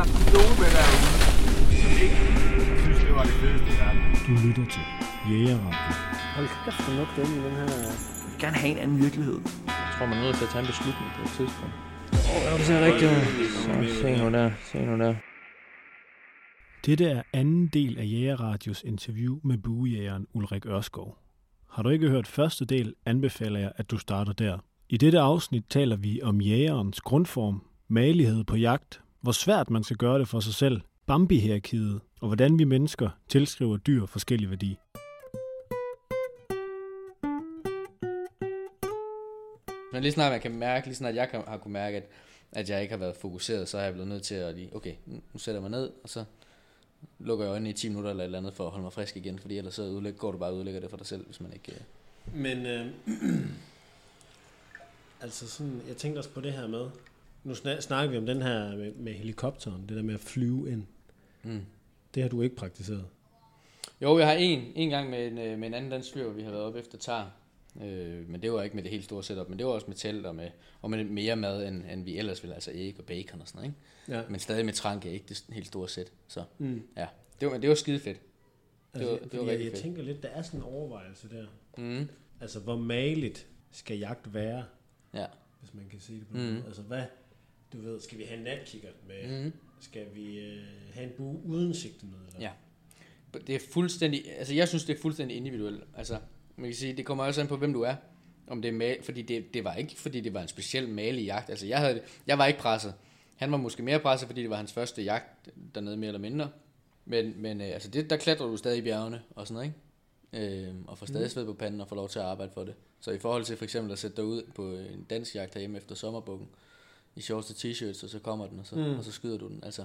haft nogen med derude, som ikke synes, det var det fedeste i verden. Du lytter til Jægerradio. Hold kæft, hvor nok den i den her... Jeg vil gerne have en anden virkelighed. Jeg tror, man er nødt til at tage en beslutning på et tidspunkt. Åh, oh, det ser rigtigt. Så, se nu der, se nu der. Dette er anden del af Jægerradios interview med buejægeren Ulrik Ørskov. Har du ikke hørt første del, anbefaler jeg, at du starter der. I dette afsnit taler vi om jægerens grundform, malighed på jagt, hvor svært man skal gøre det for sig selv, Bambi-hierarkiet, og hvordan vi mennesker tilskriver dyr forskellig værdi. Men lige snart man kan mærke, lige snart jeg kan, har kunne mærke, at, at jeg ikke har været fokuseret, så har jeg blevet nødt til at lige, okay, nu sætter jeg mig ned, og så lukker jeg øjnene i 10 minutter eller et eller andet for at holde mig frisk igen, fordi ellers så udlæg, går du bare og udlægger det for dig selv, hvis man ikke... Øh... Men, øh, altså sådan, jeg tænkte også på det her med, nu snak, snakker vi om den her med, med helikopteren, det der med at flyve ind. Mm. Det har du ikke praktiseret. Jo, jeg har en, en gang med en, øh, med en anden dansk hvor vi har været op efter tar. Øh, men det var ikke med det helt store setup, men det var også med telt og med, og med mere mad, end, end vi ellers ville, altså æg og bacon og sådan noget, ikke? Ja. Men stadig med trank ikke det helt store sæt. Så Mm. ja, det var, det var skide fedt. Det var, Altså, det var jeg, jeg fedt. tænker lidt, der er sådan en overvejelse der. Mm. Altså, hvor maligt skal jagt være, Ja. hvis man kan sige det på måde? Altså, hvad, du ved, skal vi have en natkikker med? Mm. Skal vi øh, have en bue uden sigtemiddel? Ja. Det er fuldstændig, altså jeg synes, det er fuldstændig individuelt. Altså, man kan sige, det kommer også an på, hvem du er. Om det er mal, fordi det, det var ikke, fordi det var en speciel malig jagt. Altså, jeg, havde, jeg var ikke presset. Han var måske mere presset, fordi det var hans første jagt dernede, mere eller mindre. Men, men øh, altså, det, der klatrer du stadig i bjergene og sådan noget, ikke? Øh, og får stadig sved på panden og får lov til at arbejde for det. Så i forhold til for eksempel at sætte dig ud på en dansk jagt herhjemme efter sommerbukken, i shorts og t-shirts, og så kommer den, og så, Mm. og så skyder du den. Altså,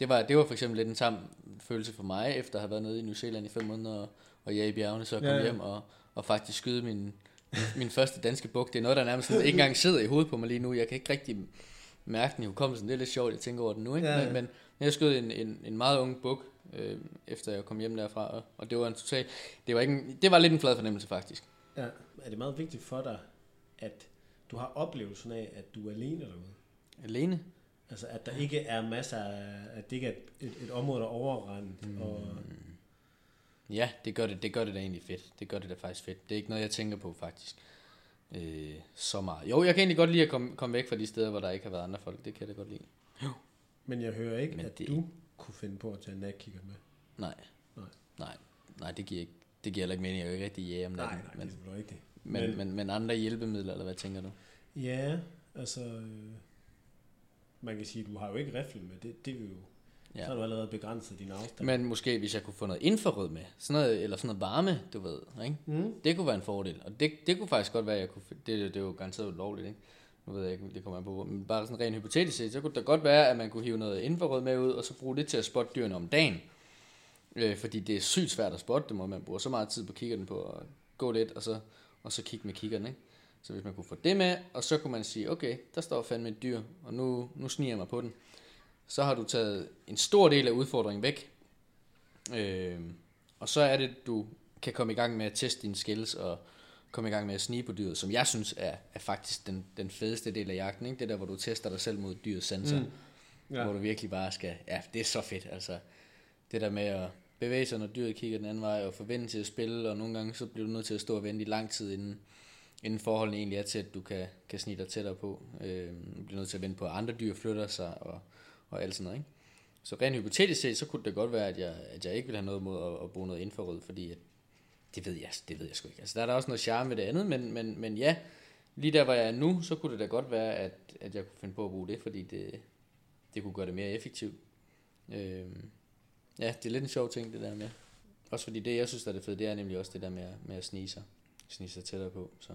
det var, det var for eksempel lidt en tam følelse for mig, efter at have været nede i New Zealand i fem måneder, og, og jeg i bjergene, så at Ja, ja. hjem og, og faktisk skyde min, min første danske buk. Det er noget, der nærmest sådan, ikke engang sidder i hovedet på mig lige nu. Jeg kan ikke rigtig mærke den i hukommelsen. Det er lidt sjovt, jeg tænker over den nu. Ikke? Ja, ja. Men, men jeg skød en, en, en meget ung buk, øh, efter jeg kom hjem derfra, og, og det var en total, det var, ikke en, det var lidt en flad fornemmelse faktisk. ja. Er det meget vigtigt for dig, at du har oplevelsen af, at du er alene derude? Alene? Altså, at der ikke er masser af, at det ikke er et, et, område, der er overrendt, mm. og Ja, det gør det, det gør det da egentlig fedt. Det gør det da faktisk fedt. Det er ikke noget, jeg tænker på faktisk. Øh, så meget. Jo, jeg kan egentlig godt lide at komme, komme væk fra de steder, hvor der ikke har været andre folk. Det kan jeg da godt lide. Men jeg hører ikke, Men at det- du kunne finde på at tage en natkikker med. Nej. Nej. Nej, nej det giver ikke, det giver heller ikke mening. Jeg er jo ikke rigtig jæger om Nej, natten. nej, men, det er rigtigt. men, men- men, men, men, andre hjælpemidler, eller hvad tænker du? Ja, altså... Øh, man kan sige, du har jo ikke rifle med. Det, det er jo... Ja. Så har du allerede begrænset din afstand. Men måske, hvis jeg kunne få noget infrarød med, sådan noget, eller sådan noget varme, du ved, ikke? Mm. Det kunne være en fordel. Og det, det kunne faktisk godt være, at jeg kunne... Det, det er jo garanteret ulovligt, ikke? Nu ved jeg ikke, det kommer an på, men bare sådan rent hypotetisk set, så kunne det godt være, at man kunne hive noget infrarød med ud, og så bruge det til at spotte dyrene om dagen. Øh, fordi det er sygt svært at spotte dem, og man bruger så meget tid på kikkerten på at gå lidt, og så, og så kigge med kiggeren, ikke? Så hvis man kunne få det med, og så kunne man sige, okay, der står fandme et dyr, og nu, nu sniger jeg mig på den. Så har du taget en stor del af udfordringen væk. Øh, og så er det, du kan komme i gang med at teste dine skills, og komme i gang med at snige på dyret, som jeg synes er, er faktisk den, den fedeste del af jagten. Ikke? Det der, hvor du tester dig selv mod dyrets sanser. Mm. Ja. Ja. Hvor du virkelig bare skal... Ja, det er så fedt, altså. Det der med at bevæge sig, når dyret kigger den anden vej, og forvente til at spille, og nogle gange så bliver du nødt til at stå og vente i lang tid, inden, inden forholdene egentlig er til, at du kan, kan snige dig tættere på. Øh, du bliver nødt til at vente på, at andre dyr flytter sig, og, og alt sådan noget, ikke? Så rent hypotetisk set, så kunne det godt være, at jeg, at jeg ikke ville have noget mod at, at bruge noget infrarød, fordi at, det ved jeg, det ved jeg sgu ikke. Altså, der er der også noget charme ved det andet, men, men, men ja, lige der, hvor jeg er nu, så kunne det da godt være, at, at jeg kunne finde på at bruge det, fordi det, det kunne gøre det mere effektivt. Øh, ja, det er lidt en sjov ting, det der med. Også fordi det, jeg synes, der er det fede, det er nemlig også det der med, med at snige sig. Snige sig tættere på, så.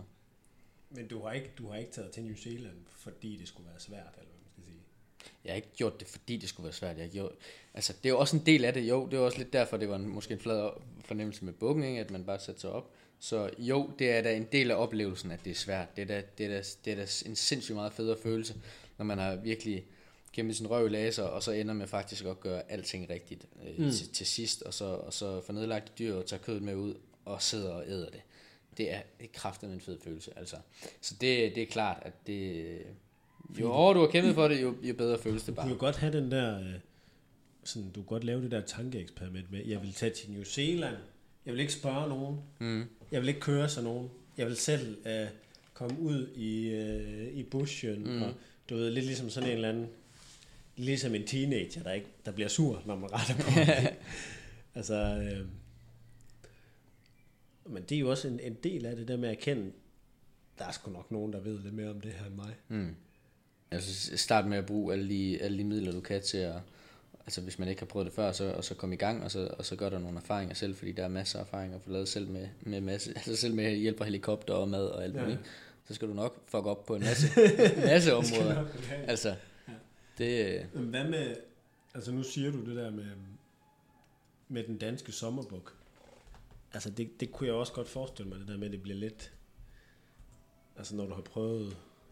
Men du har, ikke, du har ikke taget til New Zealand, fordi det skulle være svært, eller hvad man skal sige. Jeg har ikke gjort det, fordi det skulle være svært. Jeg har gjort, altså, det er jo også en del af det. Jo, det er også lidt derfor, det var en, måske en flad fornemmelse med bukken, ikke? at man bare sætter sig op. Så jo, det er da en del af oplevelsen, at det er svært. Det er da, det er da, det er da en sindssygt meget federe følelse, når man har virkelig kæmpet sin røv i laser, og så ender med faktisk at gøre alting rigtigt øh, mm. til, til sidst, og så, og så få nedlagt dyr og tage kødet med ud, og sidder og æder det. Det er, kraftigt en fed følelse, altså. Så det, det er klart, at det, jo hårdere du har kæmpet for det, jo, jo bedre føles det Du kunne jo bare. godt have den der, øh, sådan, du kan godt lave det der tankeeksperiment med, jeg vil tage til New Zealand, jeg vil ikke spørge nogen, Mm. jeg vil ikke køre sig nogen, jeg vil selv øh, komme ud i, øh, i bushen, mm. og du ved, lidt ligesom sådan en eller anden, ligesom en teenager, der, ikke, der bliver sur, når man retter på? Altså, øh, men det er jo også en, en del af det der med at erkende, der er sgu nok nogen, der ved lidt mere om det her end mig. Mm. Altså start med at bruge alle de, alle de midler, du kan til at, altså hvis man ikke har prøvet det før, så, og så komme i gang, og så, og så gør der nogle erfaringer selv, fordi der er masser af erfaringer at få lavet selv med, med, masse, altså selv med hjælp fra helikopter og mad og alt Ja. muligt. Så skal du nok fuck op på en masse, masse områder. Altså, det, Men Hvad med, altså nu siger du det der med, med den danske sommerbuk. Altså det, det kunne jeg også godt forestille mig, det der med, at det bliver lidt, altså når du har prøvet,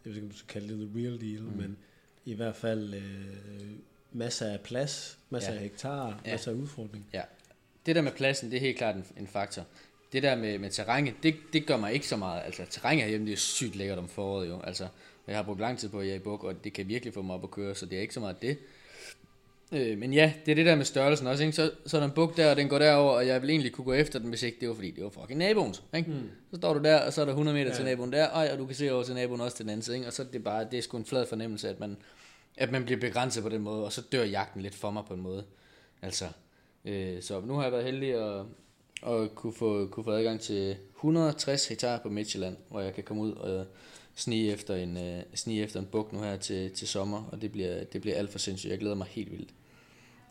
jeg ved ikke, om du skal kalde det the real deal, mm. men i hvert fald øh, masser af plads, masser Ja. af hektar, Ja. masser af udfordring. Ja. Det der med pladsen, det er helt klart en, en faktor. Det der med, med terrænet, det, det gør mig ikke så meget. Altså, terræn herhjemme, det er sygt lækkert om foråret jo. Altså, jeg har brugt lang tid på at jage buk, og det kan virkelig få mig op at køre, så det er ikke så meget det. Øh, men ja, det er det der med størrelsen også, ikke? Så, så er der en buk der, og den går derover, og jeg vil egentlig kunne gå efter den, hvis ikke det var fordi, det var fucking naboens, ikke? Mm. Så står du der, og så er der 100 meter ja. til naboen der, ej, og du kan se over til naboen også til den anden side, ikke? Og så er det bare, det er sgu en flad fornemmelse, at man, at man bliver begrænset på den måde, og så dør jagten lidt for mig på en måde. Altså, øh, så nu har jeg været heldig at, at kunne, få, kunne få adgang til 160 hektar på Midtjylland, hvor jeg kan komme ud og snige efter en, øh, snige efter en buk nu her til, til sommer, og det bliver, det bliver alt for sindssygt. Jeg glæder mig helt vildt.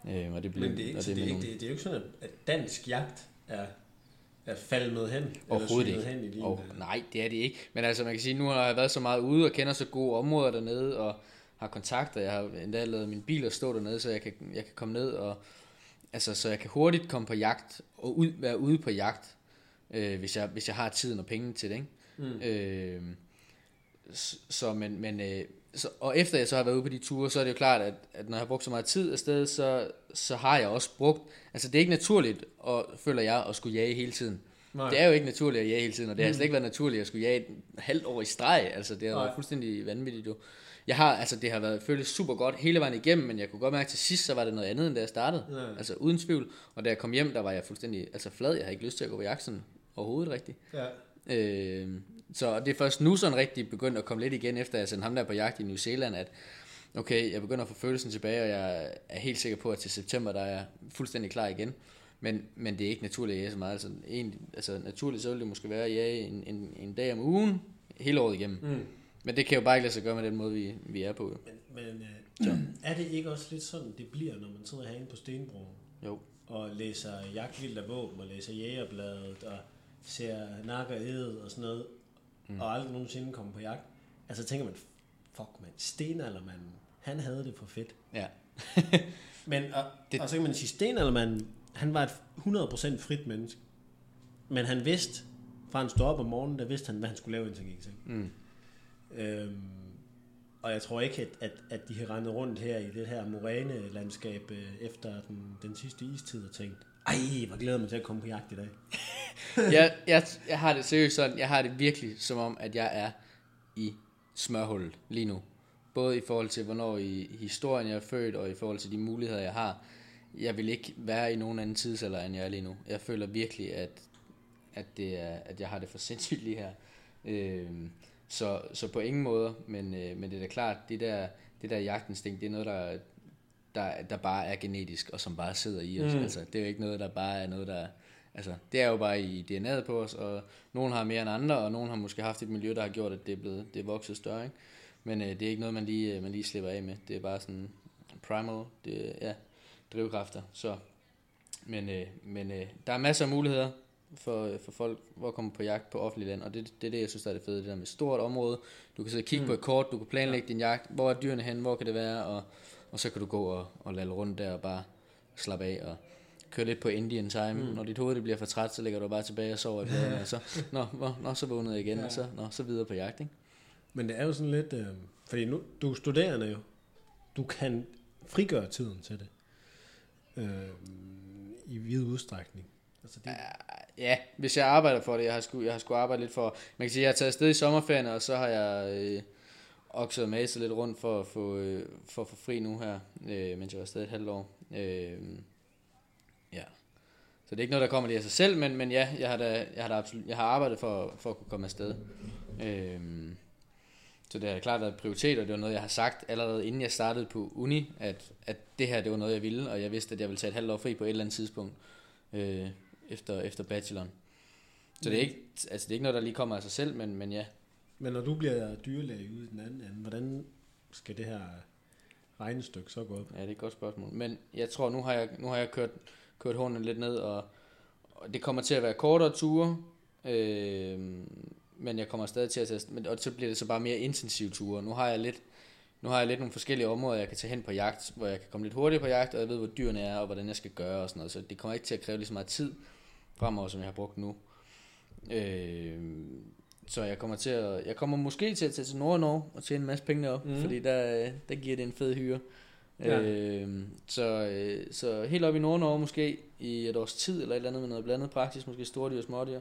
Øh, og det bliver, Men det er, ikke, og så det, er ikke, nogle- det, det er jo ikke sådan, at, dansk jagt er, er faldet hen. Overhovedet eller ikke. Hen i din, Og, øh, nej, det er det ikke. Men altså, man kan sige, nu har jeg været så meget ude og kender så gode områder dernede, og har kontakter. Jeg har endda lavet min bil at stå dernede, så jeg kan, jeg kan komme ned og... Altså, så jeg kan hurtigt komme på jagt, og ud, være ude på jagt, øh, hvis, jeg, hvis jeg har tiden og penge til det, ikke? Mm. Øh, så, men, men, øh, så, og efter jeg så har været ude på de ture, så er det jo klart, at, at når jeg har brugt så meget tid afsted, så, så har jeg også brugt, altså det er ikke naturligt, og, føler jeg, at skulle jage hele tiden. Nej. Det er jo ikke naturligt at jage hele tiden, og det har slet ikke været naturligt at skulle jage et halvt år i streg. Altså, det har Nej. været fuldstændig vanvittigt jo. Jeg har, altså, det har været føltes super godt hele vejen igennem, men jeg kunne godt mærke til sidst, så var det noget andet, end da jeg startede. Ja. Altså, uden tvivl. Og da jeg kom hjem, der var jeg fuldstændig altså, flad. Jeg havde ikke lyst til at gå på jagt sådan overhovedet rigtigt. Ja. Øh, så det er først nu sådan rigtig begyndt at komme lidt igen, efter jeg sendte ham der på jagt i New Zealand, at okay, jeg begynder at få følelsen tilbage, og jeg er helt sikker på, at til september, der er jeg fuldstændig klar igen. Men, men det er ikke naturligt at jage så meget. Altså, egentlig, altså naturligt så ville det måske være at jage en, en, en dag om ugen, hele året igennem. Mm. Men det kan jo bare ikke lade sig gøre med den måde, vi, vi er på. jo. Men, men øh, er det ikke også lidt sådan, det bliver, når man sidder herinde på Stenbroen? Jo. og læser jagtvildt af våben, og læser jægerbladet, og ser nakker ed og sådan noget, mm. og aldrig nogensinde kommer på jagt, altså tænker man, fuck man, stenaldermanden, han havde det for fedt. Ja. Men, og, Det- og så kan man sige, stenaldermanden, han var et 100% frit menneske, men han vidste, fra han stod op om morgenen, der vidste han, hvad han skulle lave, indtil han gik i. Mm. Øhm, og jeg tror ikke, at, at, at de har rendet rundt her i det her moræne-landskab øh, efter den, den sidste istid og tænkt, ej, hvor glæder jeg mig til at komme på jagt i dag. jeg, jeg, jeg har det seriøst sådan, jeg har det virkelig som om, at jeg er i smørhullet lige nu. Både i forhold til, hvornår i historien jeg er født, og i forhold til de muligheder, jeg har. Jeg vil ikke være i nogen anden tidsalder, end jeg er lige nu. Jeg føler virkelig, at, at, det er, at jeg har det for sindssygt lige her. Øh, så, så på ingen måde, men, øh, men det er da klart, det der, det der jagtinstinkt, det er noget, der, der, der bare er genetisk, og som bare sidder i os. Mm. Altså, det er jo ikke noget, der bare er noget, der... Altså, det er jo bare i DNA'et på os, og nogen har mere end andre, og nogen har måske haft et miljø, der har gjort, at det er, blevet, det er vokset større, ikke? Men øh, det er ikke noget, man lige, øh, man lige slipper af med. Det er bare sådan primal, det, ja, drivkræfter. Så, men øh, men øh, der er masser af muligheder for, øh, for folk, hvor at komme på jagt på offentlig land, og det, det er det, jeg synes, der er det fede, det der med stort område. Du kan sidde og kigge mm. på et kort, du kan planlægge din jagt, hvor er dyrene hen, hvor kan det være, og, og så kan du gå og, og lade rundt der og bare slappe af og køre lidt på Indian time. Mm. Når dit hoved det bliver for træt, så ligger du bare tilbage og sover i og så, nå, nå, så vågnede jeg igen, ja. og så, nå, så videre på jagt, ikke? Men det er jo sådan lidt, øh, fordi nu, du er studerende jo, du kan frigøre tiden til det, øh, i vid udstrækning. Altså det, Ja, hvis jeg arbejder for det, jeg har sgu, jeg har sgu arbejdet lidt for, man kan sige, jeg har taget afsted i sommerferien, og så har jeg øh, okset og maset lidt rundt for at få, øh, for at få fri nu her, øh, mens jeg var afsted et halvt år. Øh, ja. Så det er ikke noget, der kommer lige af sig selv, men, men ja, jeg har, da, jeg har, da absolut, jeg har arbejdet for, for at kunne komme afsted. Øh, så det har klart været prioritet, og det var noget, jeg har sagt allerede inden jeg startede på uni, at, at det her, det var noget, jeg ville, og jeg vidste, at jeg ville tage et halvt år fri på et eller andet tidspunkt øh, efter, efter bacheloren. Så det er, ikke, altså det er ikke noget, der lige kommer af sig selv, men, men ja. Men når du bliver dyrlæge ude i den anden ende, hvordan skal det her regnestykke så gå op? Ja, det er et godt spørgsmål. Men jeg tror, nu har jeg, nu har jeg kørt, kørt hånden lidt ned, og, og det kommer til at være kortere ture, øh, men jeg kommer stadig til at tage, men, og så bliver det så bare mere intensive ture. Nu har jeg lidt, nu har jeg lidt nogle forskellige områder, jeg kan tage hen på jagt, hvor jeg kan komme lidt hurtigere på jagt, og jeg ved, hvor dyrene er, og hvordan jeg skal gøre og sådan noget. Så det kommer ikke til at kræve lige så meget tid fremover, som jeg har brugt nu. Øh, så jeg kommer til at, jeg kommer måske til at tage til Nord-Norge og tjene en masse penge op, mm. fordi der, der giver det en fed hyre. Ja. Øh, så, øh, så helt op i Nord-Norge måske i et års tid, eller et eller andet med noget blandet praktisk, måske store dyr og smådyr.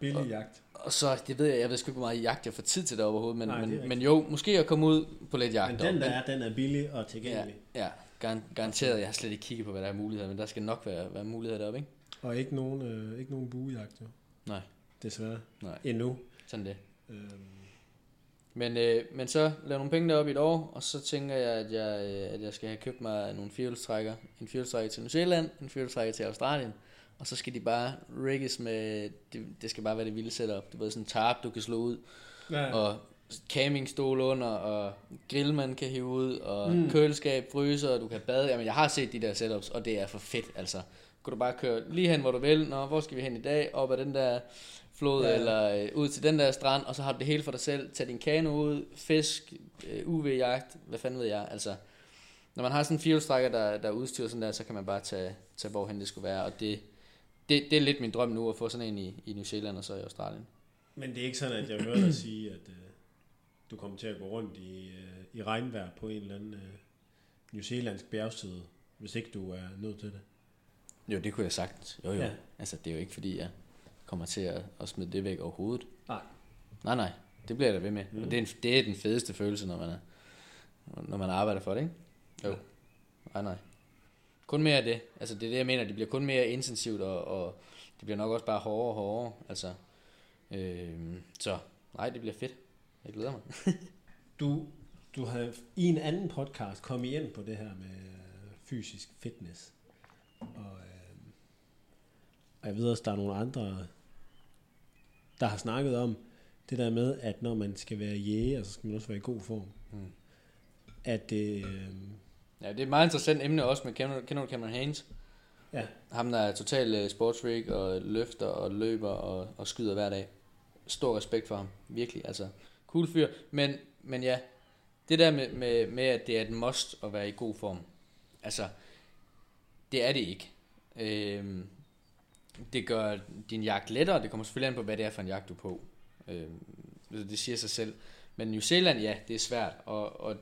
Billig og, jagt. Og så, det ved jeg, jeg ved sgu ikke, hvor meget jagt jeg får tid til det overhovedet, men, Nej, men, men jo, måske at komme ud på lidt jagt. Men den der er, den er billig og tilgængelig. Ja, ja gar- garanteret. Jeg har slet ikke kigget på, hvad der er muligheder, men der skal nok være, være muligheder deroppe, ikke? Og ikke nogen, øh, ikke nogen buejagt, jo. Nej. Desværre. Nej. Endnu. Sådan det. Øhm. Men, øh, men så laver nogle penge deroppe i et år, og så tænker jeg, at jeg, øh, at jeg skal have købt mig nogle firehjulstrækker. En firehjulstrækker til New Zealand, en firehjulstrækker til Australien. Og så skal de bare rigges med, det, det skal bare være det vilde setup. Det er sådan en tarp, du kan slå ud. Ja. Og campingstol under, og grill, man kan hive ud, og mm. køleskab, fryser, og du kan bade. Jamen, jeg har set de der setups, og det er for fedt, altså. Kunne du bare køre lige hen, hvor du vil. Nå, hvor skal vi hen i dag? Op ad den der flod, Ja. ja. eller øh, ud til den der strand, og så har du det hele for dig selv. Tag din kano ud, fisk, øh, UV-jagt, hvad fanden ved jeg, altså. Når man har sådan en firehjulstrækker, der, der er udstyret sådan der, så kan man bare tage, tage hvorhen det skulle være, og det, det, det er lidt min drøm nu, at få sådan en i, i New Zealand og så i Australien. Men det er ikke sådan, at jeg hører dig sige, at øh, du kommer til at gå rundt i, øh, i regnvejr på en eller anden øh, New Zealandsk bjergside, hvis ikke du er nødt til det. Jo, det kunne jeg sagt. Jo, jo. Ja. Ja. Altså, det er jo ikke fordi, jeg kommer til at, at smide det væk overhovedet. Nej. Nej, nej. Det bliver jeg da ved med. Mm. Og det er, en, det er den fedeste følelse, når man, er, når man arbejder for det, ikke? Jo. Ja. Nej, nej. Kun mere af det. Altså, det er det, jeg mener. Det bliver kun mere intensivt, og, og det bliver nok også bare hårdere og hårdere. Altså, øh, så nej, det bliver fedt. Jeg glæder mig. Du, du har i en anden podcast kommet ind på det her med øh, fysisk fitness. Og, øh, og jeg ved også, der er nogle andre, der har snakket om det der med, at når man skal være jæger, så skal man også være i god form. Mm. At det... Øh, Ja, det er et meget interessant emne også med kender, kender du Cameron Haynes. ja, Ham, der er total øh, sportsfreak og løfter og løber og, og skyder hver dag. Stor respekt for ham. Virkelig, altså. Cool fyr. Men, men ja, det der med, med, med, at det er et must at være i god form. Altså, det er det ikke. Øhm, det gør din jagt lettere. Det kommer selvfølgelig an på, hvad det er for en jagt, du er på. Øhm, det siger sig selv. Men New Zealand, ja, det er svært. Og, og,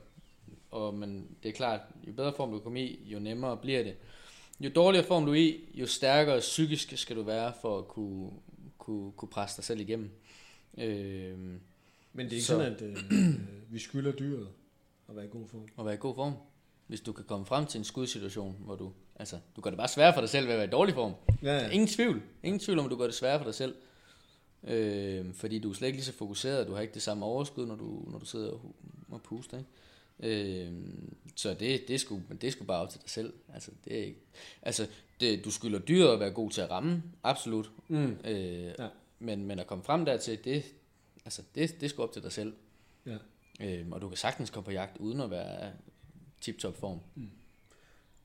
og men det er klart, jo bedre form du kommer i, jo nemmere bliver det. Jo dårligere form du er i, jo stærkere psykisk skal du være for at kunne, kunne, kunne presse dig selv igennem. Øhm, men det er ikke Så- så. sådan, at øh, vi skylder dyret at være i god form. og være i god form. Hvis du kan komme frem til en skudsituation, hvor du, altså, du gør det bare sværere for dig selv ved at være i dårlig form. Ja, Ja. Ingen tvivl. Ingen tvivl om, at du gør det sværere for dig selv. Øh, fordi du er slet ikke lige så fokuseret, du har ikke det samme overskud, når du, når du sidder og, og puster. Ikke? Øh, så det, det, sgu, det sgu bare op til dig selv. Altså, det er ikke, altså det, du skylder dyret at være god til at ramme, absolut. Mm. Øh, Ja. men, men at komme frem dertil, det, altså, det, det sgu op til dig selv. Ja. Øh, og du kan sagtens komme på jagt uden at være tip-top form. Mm.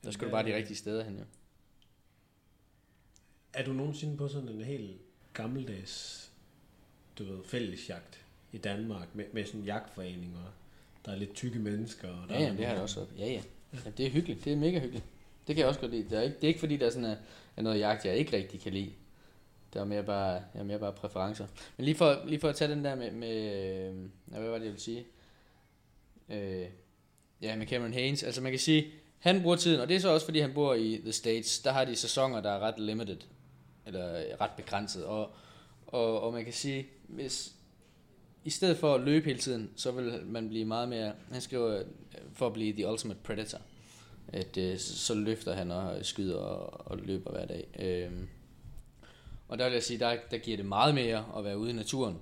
Der skal du bare de rigtige steder hen, jo. Er du nogensinde på sådan en helt gammeldags, du ved, fællesjagt i Danmark med, med sådan en jagtforening, og der er lidt tykke mennesker? Og der Ja, ja, er det har jeg også. Ja, ja. ja. det er hyggeligt. Det er mega hyggeligt. Det kan jeg også godt lide. Det er ikke, det er ikke fordi, der er, sådan, er, er noget jagt, jeg ikke rigtig kan lide. Det er mere bare, jeg er mere bare præferencer. Men lige for, lige for at tage den der med, med øh, hvad var det, jeg ville sige? Øh, ja, med Cameron Haynes. Altså man kan sige, han bruger tiden, og det er så også fordi, han bor i The States. Der har de sæsoner, der er ret limited. Eller øh, ret begrænset. Og, og, og man kan sige, hvis, i stedet for at løbe hele tiden, så vil man blive meget mere, han skriver, øh, for at blive the ultimate predator. at øh, så så løfter han og skyder og, og løber hver dag. Øh, og der vil jeg sige, der, der giver det meget mere at være ude i naturen,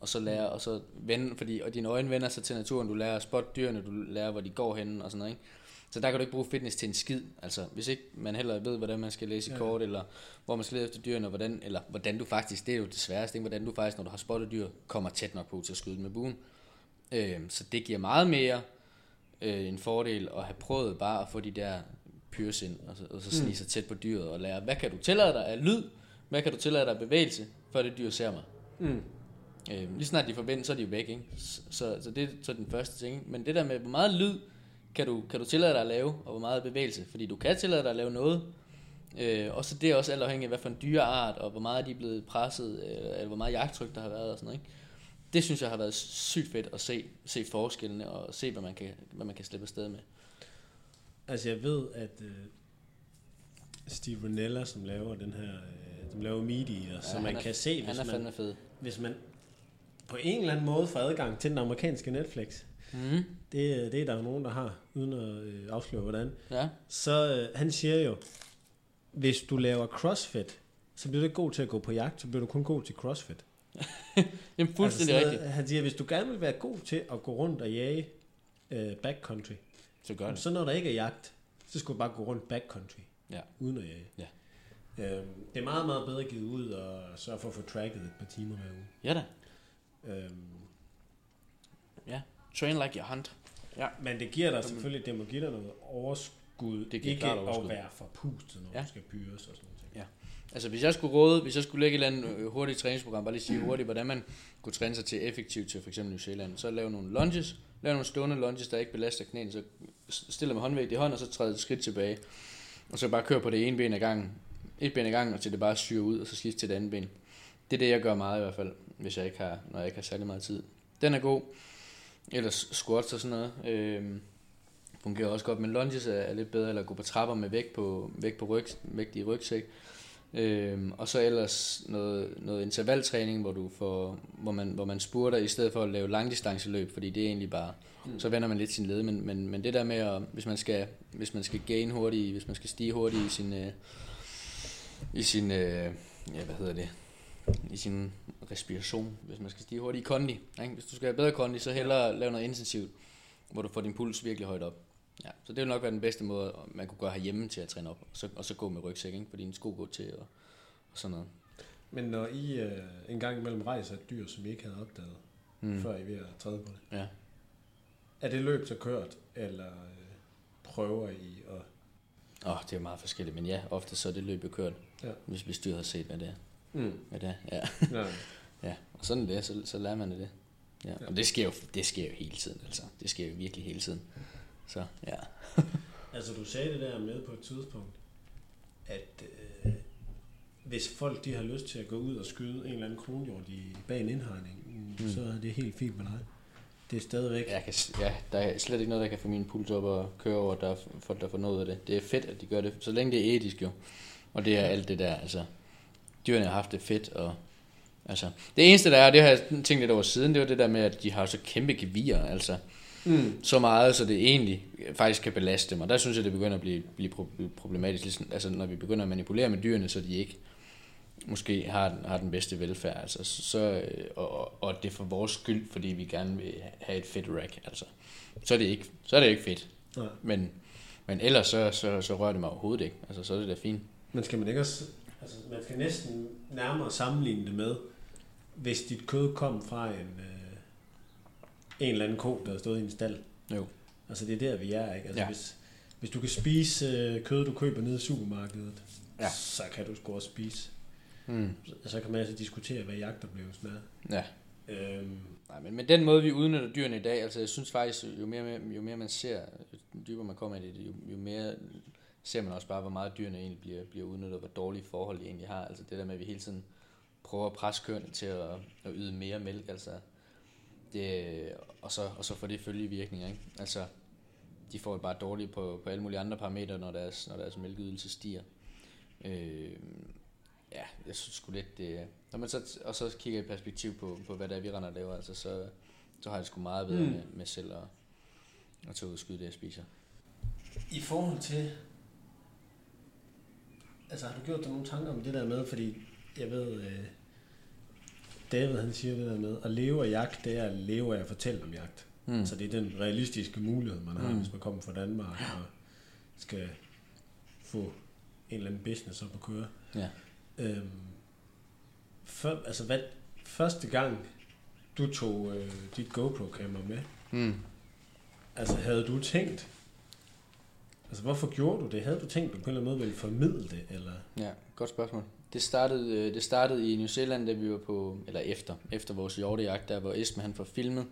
og så lære, og så vende, fordi, og dine øjne vender sig til naturen, du lærer at spotte dyrene, du lærer, hvor de går hen og sådan noget, ikke? Så der kan du ikke bruge fitness til en skid. Altså, hvis ikke man heller ved, hvordan man skal læse i Ja. kort, eller hvor man skal lede efter dyrene, og hvordan, eller hvordan du faktisk, det er jo det sværeste, ikke? hvordan du faktisk, når du har spottet dyr, kommer tæt nok på til at skyde med buen. Øh, så det giver meget mere øh, en fordel at have prøvet bare at få de der pyresind, og så, og så snige sig tæt på dyret og lære, hvad kan du tillade dig af lyd, hvad kan du tillade dig af bevægelse, før det dyr ser mig. Mm. Øh, lige snart de forbinder, så er de jo væk, ikke? Så, så, så det er så den første ting. Men det der med, hvor meget lyd kan du, kan du tillade dig at lave, og hvor meget bevægelse, fordi du kan tillade dig at lave noget, øh, og så det er også alt afhængigt af, hvad for en dyreart, og hvor meget de er blevet presset, øh, eller hvor meget jagttryk der har været, og sådan noget, ikke? Det synes jeg har været sygt fedt at se, se forskellene, og se, hvad man kan, hvad man kan slippe afsted med. Altså jeg ved, at øh, Steve Renella, som laver den her, øh, som laver Meat Eater, så han man er- kan se, hvis er man, fed. hvis man på en eller anden måde får adgang til den amerikanske Netflix, Mm. det, det er der jo nogen, der har, uden at øh, afsløre hvordan, Ja, så øh, han siger jo, hvis du laver CrossFit, så bliver du ikke god til at gå på jagt, så bliver du kun god til CrossFit. er fuldstændig altså, rigtigt. Han siger, hvis du gerne vil være god til at gå rundt og jage øh, backcountry, Så gør det. så når der ikke er jagt, så skal du bare gå rundt backcountry, Ja. uden at jage. Ja. Øhm, det er meget, meget bedre givet ud og sørge for at få tracket et par timer hver uge. Ja da. Øhm, Ja. Train like your hunt. Ja. men det giver dig selvfølgelig, det må give dig noget overskud, Det giver ikke klart at overskud. være forpustet, når Ja. du skal pyres og sådan noget. Altså hvis jeg skulle råde, hvis jeg skulle lægge et eller andet øh, hurtigt træningsprogram, bare lige sige hurtigt, hvordan man kunne træne sig til effektivt til for eksempel New Zealand, så lave nogle lunges, lave nogle stående lunges, der ikke belaster knæene, så stiller med håndvægt i hånd, og så træder et skridt tilbage. Og så bare køre på det ene ben ad gangen, et ben ad gangen, og til det bare syre ud, og så skifte til det andet ben. Det er det, jeg gør meget i hvert fald, hvis jeg ikke har, når jeg ikke har særlig meget tid. Den er god. Ellers squats og sådan noget. Øhm, fungerer også godt, men lunges er, er lidt bedre, eller gå på trapper med vægt på, vægt på ryg, vægt i rygsæk. Øhm, og så ellers noget, noget intervaltræning, hvor, du får, hvor, man, hvor man spurter i stedet for at lave langdistanceløb, fordi det er egentlig bare, mm. så vender man lidt sin led, men, men, men det der med, at, hvis man skal, hvis man skal gain hurtigt, hvis man skal stige hurtigt i sin, øh, i sin, øh, ja hvad hedder det, i sin respiration, hvis man skal stige hurtigt i kondi, ikke? hvis du skal have bedre kondi, så hellere lave noget intensivt, hvor du får din puls virkelig højt op. Ja, så det vil nok være den bedste måde, man kunne gøre herhjemme til at træne op, og så, og så gå med rygsæk, ikke? for dine sko gå til, og, og sådan noget. Men når I øh, en gang imellem rejser et dyr, som I ikke havde opdaget, mm. før I ved at træde på det, Ja. er det løb så kørt, eller øh, prøver I at... Åh, oh, det er meget forskelligt, men ja, ofte så er det løb jo kørt, Ja. hvis, hvis dyret har set, hvad det er. Mm. Hvad det. Ja. Ja. ja, og sådan er det, så, så lærer man af det. Ja. Ja. Og det sker, jo, det sker jo hele tiden, altså. Det sker jo virkelig hele tiden. Så ja. Altså, du sagde det der med på et tidspunkt, at øh, hvis folk de har lyst til at gå ud og skyde en eller anden kronhjort i bag en indhegning, mm. Mm. så er det helt fint med dig. Det er stadigvæk... Jeg kan, ja, der er slet ikke noget, der kan få min puls op og køre over, der er folk, der får noget af det. Det er fedt, at de gør det, så længe det er etisk jo. Og det er alt det der, altså. Dyrene har haft det fedt, og altså. Det eneste, der er, det har jeg tænkt lidt over siden, det var det der med, at de har så kæmpe gevier, altså. Mm. Så meget, så det egentlig faktisk kan belaste dem. Og der synes jeg, det begynder at blive, blive pro- problematisk, ligesom, altså når vi begynder at manipulere med dyrene, så de ikke måske har, har den bedste velfærd, altså, så, øh, og, og det er for vores skyld, fordi vi gerne vil have et fedt rack, altså. Så er det ikke, så er det ikke fedt. Nej. Men, men ellers så, så, så rører det mig overhovedet ikke. Altså, så er det da fint. Men skal man ikke også... Altså, man skal næsten nærmere sammenligne det med, hvis dit kød kom fra en, øh, en eller anden ko, der har stået i en stald. Jo. Altså, det er der, vi er, ikke? Altså, Ja. hvis, hvis du kan spise øh, kød, du køber nede i supermarkedet, Ja. så kan du sgu også spise. Mm. Så, så kan man altså diskutere, hvad jagtoplevelsen er. Ja. Øhm, Nej, men med den måde, vi udnytter dyrene i dag, altså jeg synes faktisk, jo mere, jo mere man ser, jo dybere man kommer i det, jo, jo mere ser man også bare, hvor meget dyrene egentlig bliver, bliver udnyttet, og hvor dårlige forhold de egentlig har. Altså det der med, at vi hele tiden prøver at presse køerne til at, at yde mere mælk, altså det, og, så, og så får det følgevirkninger, ikke? Altså, de får det bare dårligt på, på alle mulige andre parametre, når deres, når deres mælkeydelse stiger. Øh, ja, jeg synes sgu lidt, det når man så, og så kigger i perspektiv på, på hvad det er, vi render og laver, altså, så, så har jeg det sgu meget bedre mm. med, med selv at, at tage ud og skyde det, jeg spiser. I forhold til... Altså, har du gjort dig nogle tanker om det der med, fordi jeg ved, øh, David han siger det der med, at leve af jagt, det er at leve af at fortælle om jagt. Mm. Så det er den realistiske mulighed, man har, Mm. hvis man kommer fra Danmark og skal få en eller anden business op at køre. Ja. Øhm, for, altså, hvad, første gang, du tog øh, dit GoPro-kamera med, Mm. altså havde du tænkt, altså hvorfor gjorde du det? Havde du tænkt, du på en eller anden måde ville formidle det, eller? Ja, godt spørgsmål. Det startede, øh, det startede i New Zealand, da vi var på, eller efter, efter vores hjortejagt, der hvor Esben han får filmet,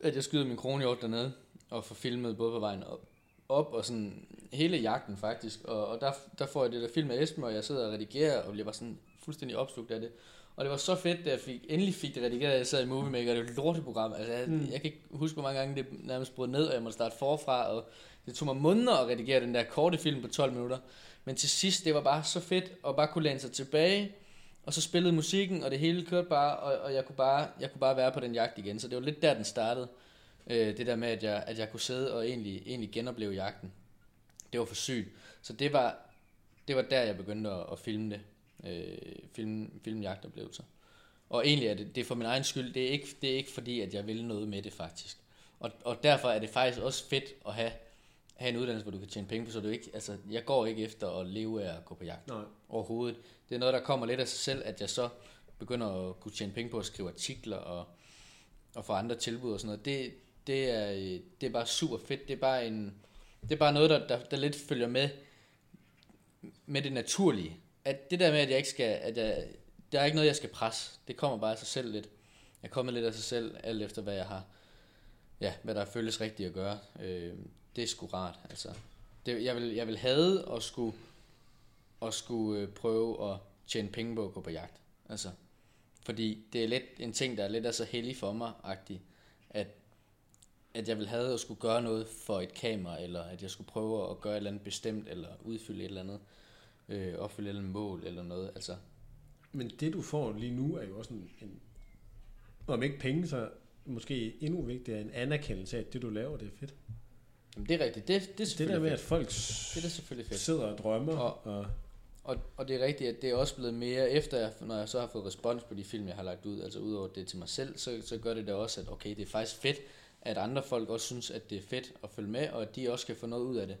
at jeg skyder min kronhjort dernede, og får filmet både på vejen op, op og sådan hele jagten faktisk, og, og der, der får jeg det der film af Esben, og jeg sidder og redigerer, og bliver bare sådan fuldstændig opslugt af det. Og det var så fedt, da jeg fik, endelig fik det redigeret, at jeg sad i Movie Maker, og det var et lorteprogram. Altså, jeg, mm. jeg kan ikke huske, hvor mange gange det nærmest brød ned, og jeg måtte starte forfra, og det tog mig måneder at redigere den der korte film på 12 minutter. Men til sidst, det var bare så fedt at bare kunne læne sig tilbage, og så spillede musikken, og det hele kørte bare, og, og jeg, kunne bare, jeg kunne bare være på den jagt igen. Så det var lidt der, den startede. Øh, det der med, at jeg, at jeg kunne sidde og egentlig, egentlig genopleve jagten. Det var for sygt. Så det var, det var der, jeg begyndte at, at filme det. Øh, film, filmjagtoplevelser. Og egentlig er det, det er for min egen skyld. Det er, ikke, det er ikke fordi, at jeg ville noget med det faktisk. Og, og derfor er det faktisk også fedt at have, have en uddannelse, hvor du kan tjene penge på, så du ikke, altså, jeg går ikke efter at leve af at gå på jagt Nej. overhovedet. Det er noget, der kommer lidt af sig selv, at jeg så begynder at kunne tjene penge på at skrive artikler og, og få andre tilbud og sådan noget. Det, det, er, det er bare super fedt. Det er bare, en, det er bare noget, der, der, der lidt følger med med det naturlige. At det der med, at jeg ikke skal, at jeg, der er ikke noget, jeg skal presse. Det kommer bare af sig selv lidt. Jeg er kommet lidt af sig selv, alt efter hvad jeg har, ja, hvad der føles rigtigt at gøre. Øh, det er sgu rart, altså. Det, jeg, vil, jeg vil have at skulle, at skulle øh, prøve at tjene penge på at gå på jagt. Altså, fordi det er lidt en ting, der er lidt altså heldig for mig, agtig, at, at jeg vil have at skulle gøre noget for et kamera, eller at jeg skulle prøve at gøre et eller andet bestemt, eller udfylde et eller andet, øh, opfylde et eller andet mål, eller noget. Altså, Men det du får lige nu er jo også en, en om ikke penge, så måske endnu vigtigere en anerkendelse af, at det du laver, det er fedt jamen, det er rigtigt. Det, det er Det der med, at folk Det er da selvfølgelig fedt. sidder og drømmer, Og- og, og Og, det er rigtigt, at det er også blevet mere, efter når jeg så har fået respons på de film, jeg har lagt ud, altså udover det til mig selv, så, så gør det da også, at okay, det er faktisk fedt, at andre folk også synes, at det er fedt at følge med, og at de også kan få noget ud af det.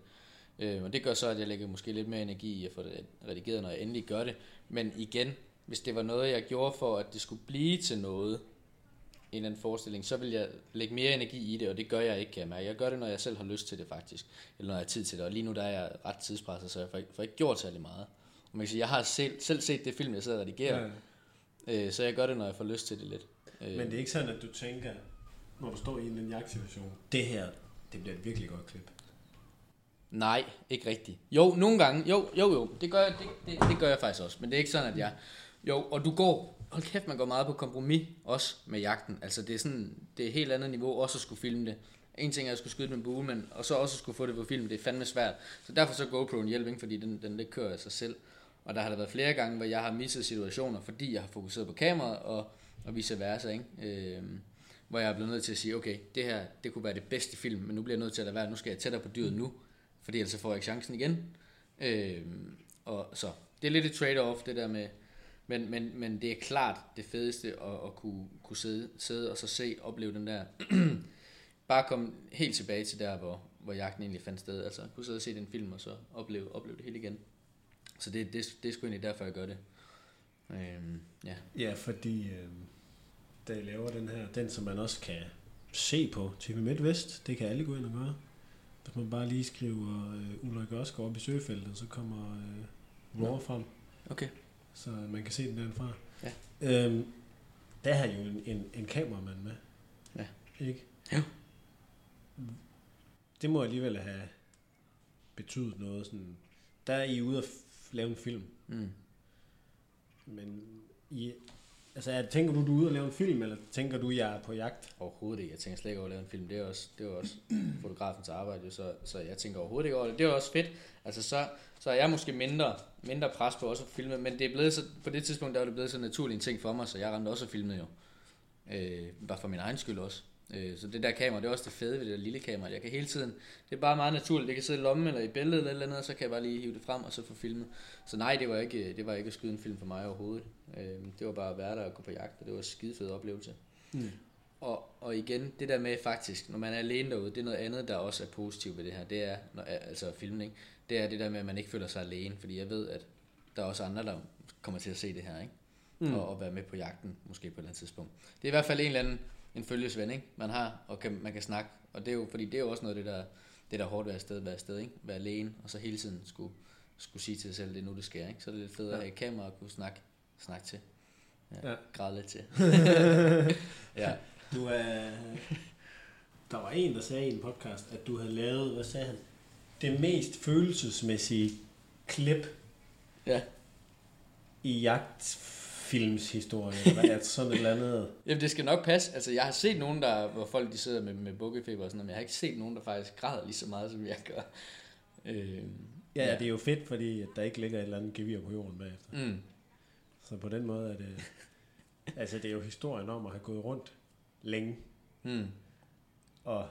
Øh, og det gør så, at jeg lægger måske lidt mere energi i at få det redigeret, når jeg endelig gør det. Men igen, hvis det var noget, jeg gjorde for, at det skulle blive til noget, en eller anden forestilling, så vil jeg lægge mere energi i det, og det gør jeg ikke, kan jeg mærke. Jeg gør det, når jeg selv har lyst til det faktisk, eller når jeg har tid til det, og lige nu der er jeg ret tidspresset, så jeg får ikke, får ikke gjort særlig meget. Og man kan sige, jeg har selv, selv set det film, jeg sidder og redigerer, ja. øh, så jeg gør det, når jeg får lyst til det lidt. Øh, Men det er ikke sådan, at du tænker, når du står i en jagtsituation, det her, det bliver et virkelig godt klip. Nej, ikke rigtigt. Jo, nogle gange. Jo, jo, jo. Det gør, jeg, det, det, det gør jeg faktisk også. Men det er ikke sådan, at jeg... Jo, og du går... Hold kæft, man går meget på kompromis også med jagten. Altså, det er sådan... Det er et helt andet niveau også at skulle filme det. En ting er at skulle skyde med bue, men og så også at skulle få det på film. Det er fandme svært. Så derfor så GoPro'en hjælp, ikke? fordi den, den lidt kører af sig selv. Og der har der været flere gange, hvor jeg har misset situationer, fordi jeg har fokuseret på kameraet og, og vice versa. Ikke? Øhm, hvor jeg er blevet nødt til at sige, okay, det her, det kunne være det bedste film, men nu bliver jeg nødt til at lade være, nu skal jeg tættere på dyret nu, fordi ellers får jeg ikke chancen igen. Øhm, og så, det er lidt et trade-off, det der med, men, men, men det er klart det fedeste at, at kunne, kunne sidde, sidde og så se, opleve den der, bare komme helt tilbage til der, hvor, hvor jagten egentlig fandt sted, altså kunne sidde og se den film, og så opleve, opleve det hele igen. Så det, det, det er sgu egentlig derfor, jeg gør det. Øhm, ja. Ja, fordi øh, da jeg laver den her, den som man også kan se på TV MidtVest, det kan alle gå ind og gøre. Hvis man bare lige skriver øh, Ulrik Ørskov op i søgefeltet, så kommer øh, Raw frem, Okay. Så man kan se den derfra. Ja. Øhm, der har jo en, en, en kameramand med. Ja. Ikke? Jo. Det må alligevel have betydet noget sådan. Der er I ude at lave en film, Mm. men I, altså er, tænker du, du er ude at lave en film, eller tænker du, jeg er på jagt? Overhovedet ikke. Jeg tænker slet ikke over at lave en film. Det er også, det er også fotografens arbejde, så, så jeg tænker overhovedet ikke over det. Det er også fedt. Altså, så, så er jeg måske mindre, mindre pres på også at filme, men det er blevet så, på det tidspunkt, der er det blevet så naturlig en ting for mig, så jeg rendte også og filmede jo. Øh, bare for min egen skyld også. Øh, så det der kamera, det er også det fede ved det der lille kamera. Jeg kan hele tiden, det er bare meget naturligt. Det kan sidde i lommen eller i bæltet eller et eller andet, og så kan jeg bare lige hive det frem og så få filmet. Så nej, det var ikke, det var ikke at skyde en film for mig overhovedet. Øh, det var bare at være der og gå på jagt, og det var en skide fed oplevelse. Mm. Og, og igen, det der med faktisk, når man er alene derude, det er noget andet, der også er positivt ved det her. Det er, når, altså filmen, ikke? Det er det der med, at man ikke føler sig alene, fordi jeg ved, at der er også andre, der kommer til at se det her, ikke? Mm. Og, og være med på jagten, måske på et eller andet tidspunkt. Det er i hvert fald en eller anden en følgesven, ikke? man har, og kan, man kan snakke. Og det er jo, fordi det er jo også noget af det, der, det der er hårdt ved at være afsted, ikke? Være alene, og så hele tiden skulle, skulle sige til sig selv, det er nu, det sker, ikke? Så er det lidt fedt at have et kamera og kunne snakke, snakke til. Ja, ja. Græde lidt til. ja. Du er... Der var en, der sagde i en podcast, at du havde lavet, hvad sagde han? Det mest følelsesmæssige klip ja. i jagtfilmshistorie, eller er sådan et eller andet? Jamen det skal nok passe. Altså jeg har set nogen, der, hvor folk de sidder med, med bukkefeber og sådan noget, men jeg har ikke set nogen, der faktisk græder lige så meget, som jeg gør. Øh, ja, ja, det er jo fedt, fordi at der ikke ligger et eller andet gevir på jorden bagefter. Mm. Så på den måde er det... altså det er jo historien om at have gået rundt længe. Mm. Og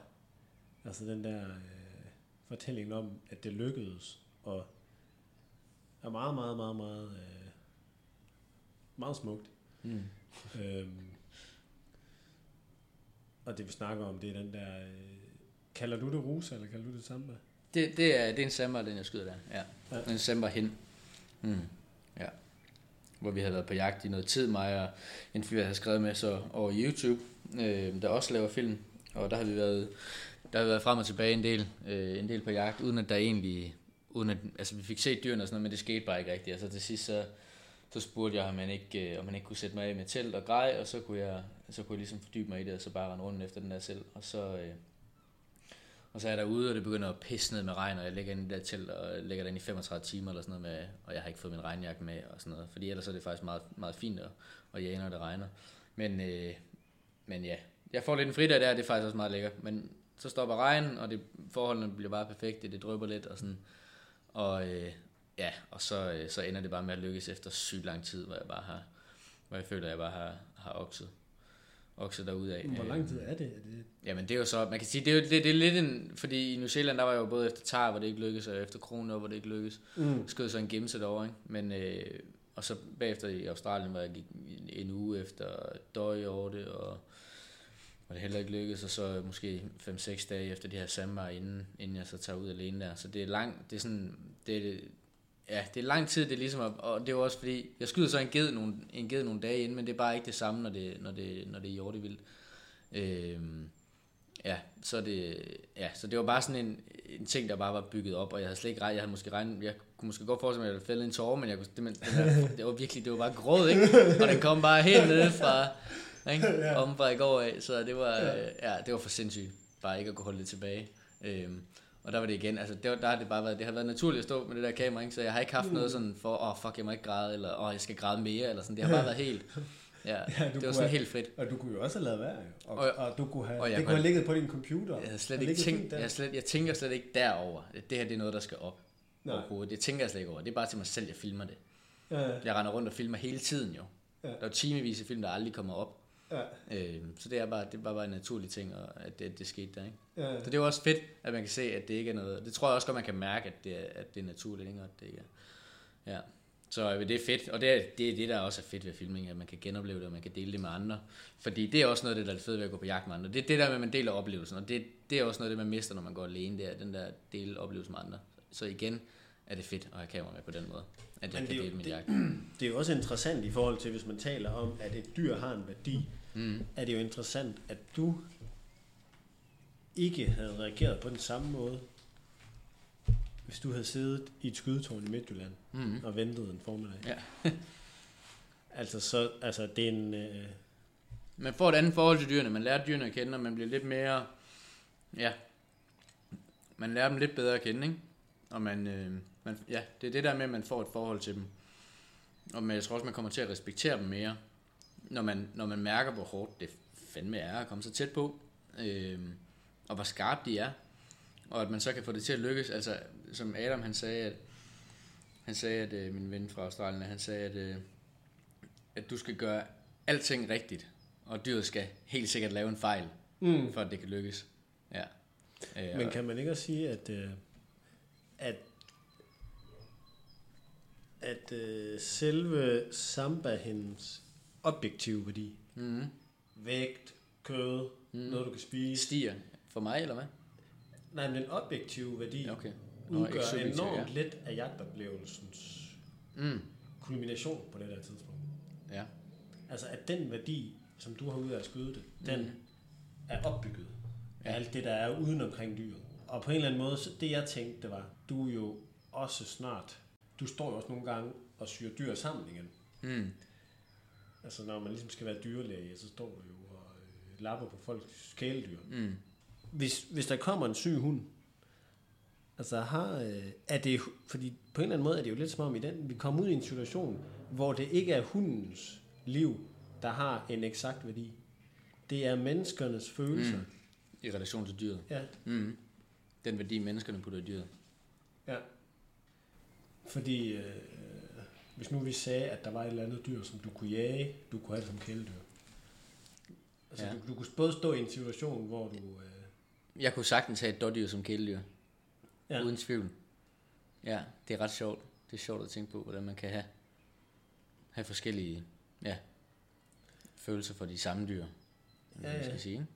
altså den der øh, fortælling om, at det lykkedes, og er meget, meget, meget, meget, øh, meget smukt. Mm. øhm, og det vi snakker om, det er den der... Øh, kalder du det rusa, eller kalder du det samba? Det, det, er, det er en samba, den jeg skyder der. Ja. ja. En samba hen. Mm. Ja. Hvor vi havde været på jagt i noget tid, mig og en fyr, jeg havde skrevet med så over YouTube, øh, der også laver film. Og der har vi været, der har været frem og tilbage en del, øh, en del på jagt, uden at der egentlig, uden at, altså vi fik set dyrene og sådan noget, men det skete bare ikke rigtigt. Altså til sidst så, så spurgte jeg, om han ikke, øh, om han ikke kunne sætte mig af med telt og grej, og så kunne jeg, så kunne jeg ligesom fordybe mig i det, og så bare rende rundt efter den der selv. Og så, øh, og så er jeg derude, og det begynder at pisse ned med regn, og jeg ligger inde i det telt, og ligger der i 35 timer eller sådan noget med, og jeg har ikke fået min regnjakke med og sådan noget, fordi ellers er det faktisk meget, meget fint og, og jage, når det regner. Men, øh, men ja, jeg får lidt en fridag der, det er faktisk også meget lækkert. Men så stopper regnen, og det, forholdene bliver bare perfekte, det drøber lidt og sådan. Og øh, ja, og så, øh, så ender det bare med at lykkes efter sygt lang tid, hvor jeg bare har, hvor jeg føler, at jeg bare har, har okset, okset derud af. Hvor lang tid er det? Er det? Jamen det er jo så, man kan sige, det er, jo, det, det er lidt en, fordi i New Zealand, der var jeg jo både efter tar, hvor det ikke lykkedes, og efter kroner, hvor det ikke lykkedes. Mm. Skød så en gemse derovre, ikke? Men, øh, og så bagefter i Australien, hvor jeg gik en uge efter døj over det, og var det heller ikke lykkedes, og så måske 5-6 dage efter de her sammer, inden, inden jeg så tager ud alene der. Så det er lang, det er sådan, det er, ja, det er lang tid, det er ligesom, og det er også fordi, jeg skyder så en ged nogle, en ged nogle dage inden, men det er bare ikke det samme, når det, når det, når det er hjortevildt. Øhm, ja, så det, ja, så det var bare sådan en, en ting, der bare var bygget op, og jeg havde slet ikke regnet, jeg havde måske regnet, jeg kunne måske godt forestille mig, at jeg ville fældet en tårer, men jeg kunne, det, det, var, det var virkelig, det var bare gråd, ikke? Og den kom bare helt ned fra, ikke? ja. om fra i går af, så det var, ja. Øh, ja, det var for sindssygt, bare ikke at kunne holde det tilbage. Øhm, og der var det igen, altså det var, der har det bare været, det har været naturligt at stå med det der kamera, ikke? så jeg har ikke haft mm. noget sådan for, åh oh, fuck, jeg må ikke græde, eller åh, oh, jeg skal græde mere, eller sådan, det har bare været helt, ja, ja det var sådan have, helt frit. Og du kunne jo også have lavet være. Og, og, og, du kunne have, og det kunne have ligget på din computer. Jeg, havde slet ikke tænkt, jeg, slet, jeg tænker slet ikke derover. Det her det er noget, der skal op. Nej. Det tænker jeg slet ikke over. Det er bare til mig selv, jeg filmer det. Ja. Jeg render rundt og filmer hele tiden jo. Ja. Der er timevis af film, der aldrig kommer op. Ja. Øh, så det er bare, det er bare, en naturlig ting, og at det, det skete der. Ikke? Ja. Så det er også fedt, at man kan se, at det ikke er noget... Det tror jeg også godt, man kan mærke, at det er, at det er naturligt, ikke? at det ikke er. Ja. Så øh, det er fedt, og det er, det er det, der også er fedt ved filming, at man kan genopleve det, og man kan dele det med andre. Fordi det er også noget af det, der er fedt ved at gå på jagt med andre. Det er det der med, at man deler oplevelsen, og det, det er også noget af det, man mister, når man går alene, det er den der dele oplevelsen med andre. Så igen er det fedt at have kamera med på den måde, at jeg Men kan dele min jagt. Det er jo også interessant i forhold til, hvis man taler om, at et dyr har en værdi, mm. er det jo interessant, at du ikke havde reageret på den samme måde, hvis du havde siddet i et skydetårn i Midtjylland mm. og ventet en formiddag. Ja. altså, så, altså, det er en... Øh... Man får et andet forhold til dyrene, man lærer dyrene at kende, og man bliver lidt mere... Ja, man lærer dem lidt bedre at kende, ikke? Og man, øh, man, ja, det er det der med, at man får et forhold til dem. Og man, jeg tror også, man kommer til at respektere dem mere når man, når man mærker, hvor hårdt det fandme er at komme så tæt på, øh, og hvor skarpt de er, og at man så kan få det til at lykkes. Altså, som Adam han sagde, at, han sagde, at øh, min ven fra Australien, han sagde, at, øh, at du skal gøre alting rigtigt, og dyret skal helt sikkert lave en fejl, Mm. for at det kan lykkes. Ja. Øh, Men kan man ikke også sige, at, øh, at, at øh, selve samba-hendes objektive værdi, Mhm. vægt, kød, mm. noget du kan spise, stiger for mig, eller hvad? nej, men den objektive værdi Ja, okay. Nå, udgør enormt ja. lidt af jagtoplevelsens Mm. kulmination på det der tidspunkt. Ja. Altså at den værdi, som du har ud af at skyde det, den Mhm. er opbygget af alt det, der er uden omkring dyret. Og på en eller anden måde, så det jeg tænkte, det var, du er jo også snart, du står jo også nogle gange og syr dyr sammen igen. Mm. Altså når man ligesom skal være dyrlæge, så står du jo og øh, lapper på folks kæledyr. Mm. Hvis, hvis der kommer en syg hund, altså har, øh, er det, fordi på en eller anden måde er det jo lidt som om i den, vi kommer ud i en situation, hvor det ikke er hundens liv, der har en eksakt værdi. Det er menneskernes følelser. Mm. I relation til dyret. Ja, Mm. Den værdi, menneskerne putter i dyret. ja. Fordi øh, hvis nu vi sagde, at der var et eller andet dyr, som du kunne jage, du kunne have det som kæledyr. Altså Ja. du, du kunne både stå i en situation, hvor du... Øh, Jeg kunne sagtens have et dårdyr som kæledyr. ja. Uden tvivl. Ja, det er ret sjovt. Det er sjovt at tænke på, hvordan man kan have, have forskellige ja, følelser for de samme dyr. Ja, Ja. Skal sige?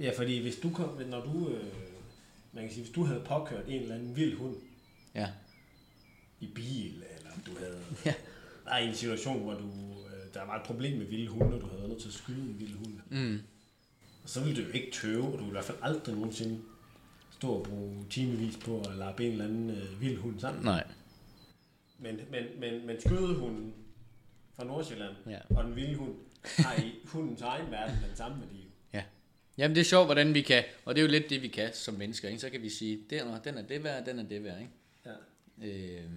Ja, fordi hvis du kom, når du, øh, man kan sige, hvis du havde påkørt en eller anden vild hund Ja. i bil, eller du havde, Ja. der er en situation, hvor du, øh, der var et problem med vilde hunde, og du havde været nødt til at skyde en vild hund, Mm. så ville du jo ikke tøve, og du ville i hvert fald aldrig nogensinde stå og bruge timevis på at lappe en eller anden øh, vild hund sammen. Nej. Men, men, men, men skydehunden fra Nordsjælland Ja. og den vilde hund har i hundens egen verden den samme værdi. Ja. Jamen det er sjovt, hvordan vi kan, og det er jo lidt det, vi kan som mennesker, ikke? Så kan vi sige, den er, den er det værd, den er det værd, ikke? Ja. Øh,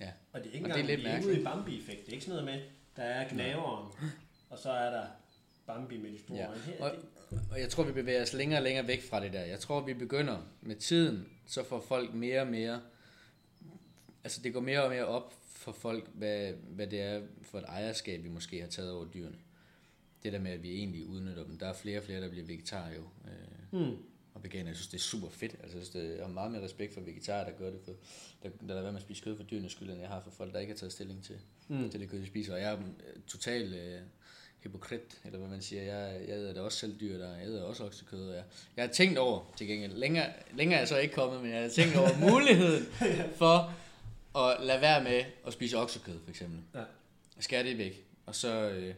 ja. Og det er ikke Og det er engang, lidt vi er ude i Bambi-effekt. Det er ikke sådan noget med, der er gnaveren, og så er der Bambi med de store Ja. Her, Og, og jeg tror, vi bevæger os længere og længere væk fra det der. Jeg tror, vi begynder med tiden, så får folk mere og mere... Altså, det går mere og mere op for folk, hvad, hvad det er for et ejerskab, vi måske har taget over dyrene. Det der med, at vi egentlig udnytter dem. Der er flere og flere, der bliver vegetarer jo. Øh, mm. og veganer. Jeg synes, det er super fedt. Altså, jeg, synes, det, jeg har meget mere respekt for vegetarer, der gør det for, der, der lader være med at spise kød for dyrenes skyld, end jeg har for folk, der ikke har taget stilling til, Mm. mm. til det kød, de spiser. Og jeg er øh, total øh, hypokrit, eller hvad man siger. Jeg, jeg æder det også selv dyr, der jeg æder også oksekød. Og jeg, jeg har tænkt over, til gengæld, længere, længere er jeg så ikke kommet, men jeg har tænkt over muligheden for at lade være med at spise oksekød, for eksempel. Ja. Skær det væk. Og så, øh,